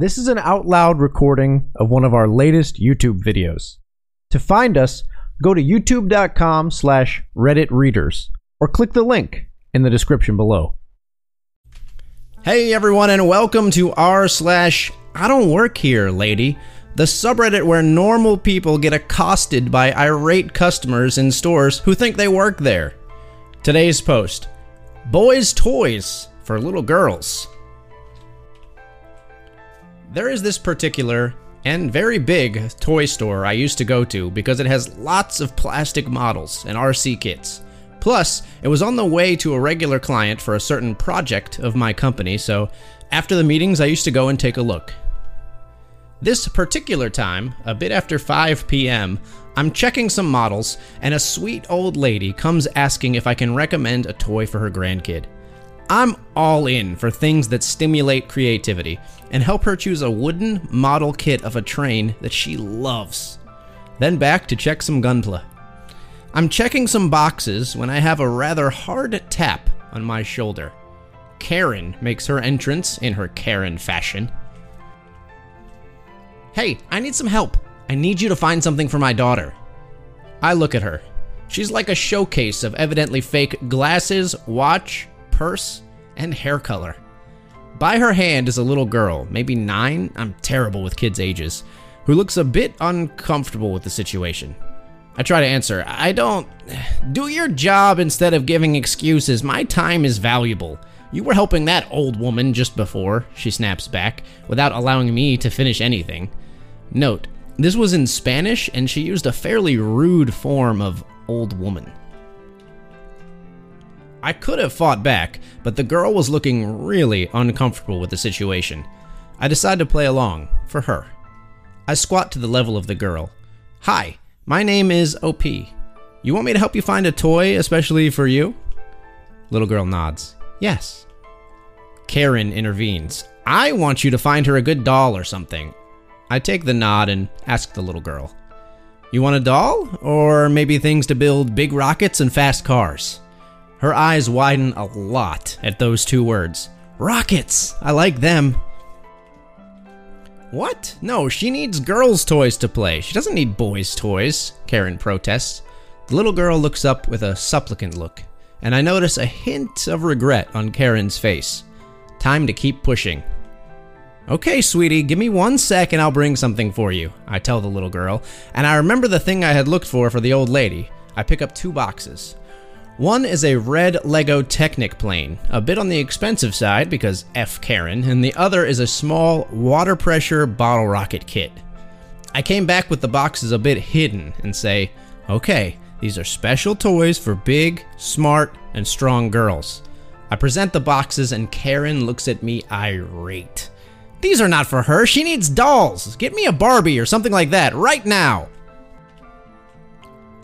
This is an out loud recording of one of our latest YouTube videos. To find us, go to youtube.com slash Reddit readers or click the link in the description below. Hey everyone, and welcome to r slash I don't work here, lady, the subreddit where normal people get accosted by irate customers in stores who think they work there. Today's post: Boys' toys for little girls. There is this particular and very big toy store I used to go to because it has lots of plastic models and RC kits. Plus, it was on the way to a regular client for a certain project of my company, so after the meetings, I used to go and take a look. This particular time, a bit after 5 p.m., I'm checking some models, and a sweet old lady comes asking if I can recommend a toy for her grandkid. I'm all in for things that stimulate creativity and help her choose a wooden model kit of a train that she loves. Then back to check some gunpla. I'm checking some boxes when I have a rather hard tap on my shoulder. Karen makes her entrance in her Karen fashion. Hey, I need some help. I need you to find something for my daughter. I look at her. She's like a showcase of evidently fake glasses, watch, purse, and hair color. By her hand is a little girl, maybe nine, I'm terrible with kids' ages, who looks a bit uncomfortable with the situation. I try to answer, I don't. Do your job instead of giving excuses. My time is valuable. You were helping that old woman just before, she snaps back, without allowing me to finish anything. Note, this was in Spanish, and she used a fairly rude form of old woman. I could have fought back, but the girl was looking really uncomfortable with the situation. I decide to play along, for her. I squat to the level of the girl. Hi, my name is OP. You want me to help you find a toy, especially for you? Little girl nods. Yes. Karen intervenes. I want you to find her a good doll or something. I take the nod and ask the little girl. You want a doll? Or maybe things to build big rockets and fast cars? Her eyes widen a lot at those two words. Rockets! I like them. What? No, she needs girls' toys to play. She doesn't need boys' toys, Karen protests. The little girl looks up with a supplicant look, and I notice a hint of regret on Karen's face. Time to keep pushing. Okay, sweetie, give me one sec and I'll bring something for you, I tell the little girl, and I remember the thing I had looked for for the old lady. I pick up two boxes. One is a red LEGO Technic plane, a bit on the expensive side because F Karen, and the other is a small water pressure bottle rocket kit. I came back with the boxes a bit hidden and say, okay, these are special toys for big, smart, and strong girls. I present the boxes and Karen looks at me irate. These are not for her, she needs dolls. Get me a Barbie or something like that right now.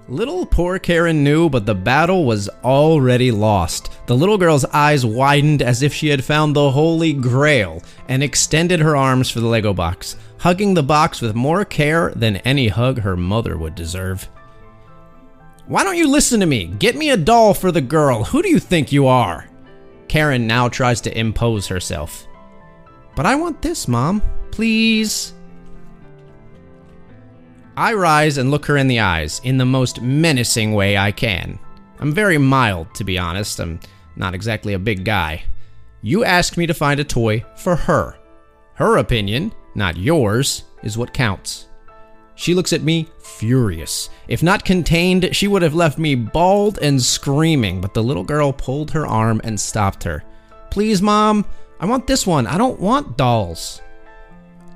Little poor Karen knew, but the battle was already lost. The little girl's eyes widened as if she had found the Holy Grail and extended her arms for the Lego box, hugging the box with more care than any hug her mother would deserve. Why don't you listen to me? Get me a doll for the girl. Who do you think you are? Karen now tries to impose herself. But I want this, Mom. Please. I rise and look her in the eyes in the most menacing way I can. I'm very mild, to be honest. I'm not exactly a big guy. You asked me to find a toy for her. Her opinion, not yours, is what counts. She looks at me furious. If not contained, she would have left me bald and screaming, but the little girl pulled her arm and stopped her. Please, Mom, I want this one. I don't want dolls.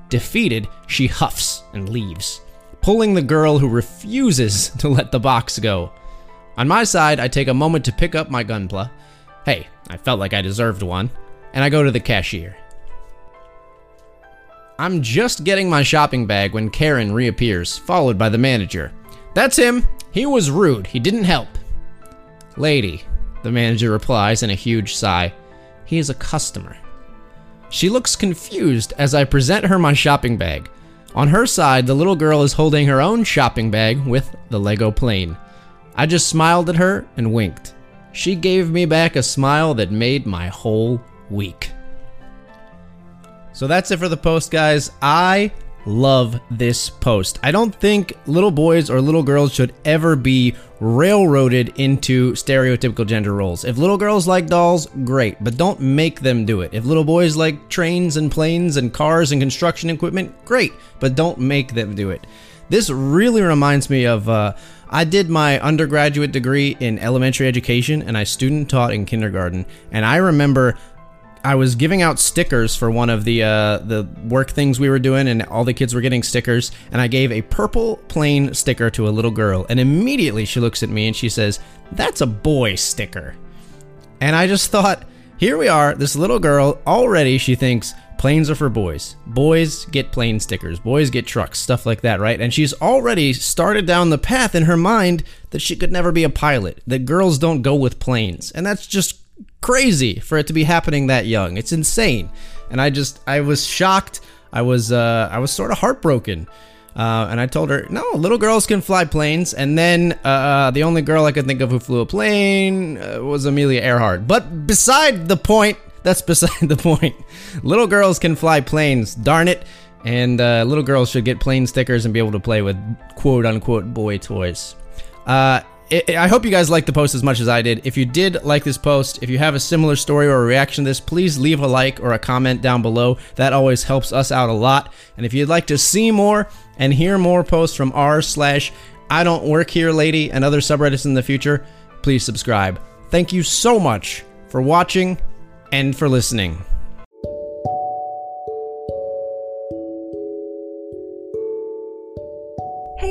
Defeated, she huffs and leaves pulling the girl who refuses to let the box go. On my side, I take a moment to pick up my gunpla. Hey, I felt like I deserved one. And I go to the cashier. I'm just getting my shopping bag when Karen reappears, followed by the manager. That's him. He was rude. He didn't help. Lady, the manager replies in a huge sigh. He is a customer. She looks confused as I present her my shopping bag. On her side, the little girl is holding her own shopping bag with the Lego plane. I just smiled at her and winked. She gave me back a smile that made my whole week. So that's it for the post, guys. I love this post. I don't think little boys or little girls should ever be railroaded into stereotypical gender roles. If little girls like dolls, great, but don't make them do it. If little boys like trains and planes and cars and construction equipment, great, but don't make them do it. This really reminds me of uh, I did my undergraduate degree in elementary education and I student taught in kindergarten. And I remember I was giving out stickers for one of the uh, the work things we were doing, and all the kids were getting stickers. And I gave a purple plane sticker to a little girl, and immediately she looks at me and she says, "That's a boy sticker." And I just thought, here we are, this little girl already she thinks planes are for boys. Boys get plane stickers, boys get trucks, stuff like that, right? And she's already started down the path in her mind that she could never be a pilot, that girls don't go with planes. And that's just crazy for it to be happening that young. It's insane. And I just I was shocked. I was uh I was sort of heartbroken. Uh, and I told her, no, little girls can fly planes. And then uh, the only girl I could think of who flew a plane uh, was Amelia Earhart. But beside the point, that's beside the point. Little girls can fly planes, darn it. And uh, little girls should get plane stickers and be able to play with quote unquote boy toys. I hope you guys liked the post as much as I did. If you did like this post, if you have a similar story or a reaction to this, please leave a like or a comment down below. That always helps us out a lot. And if you'd like to see more and hear more posts from r slash I don't work here lady and other subreddits in the future, please subscribe. Thank you so much for watching and for listening.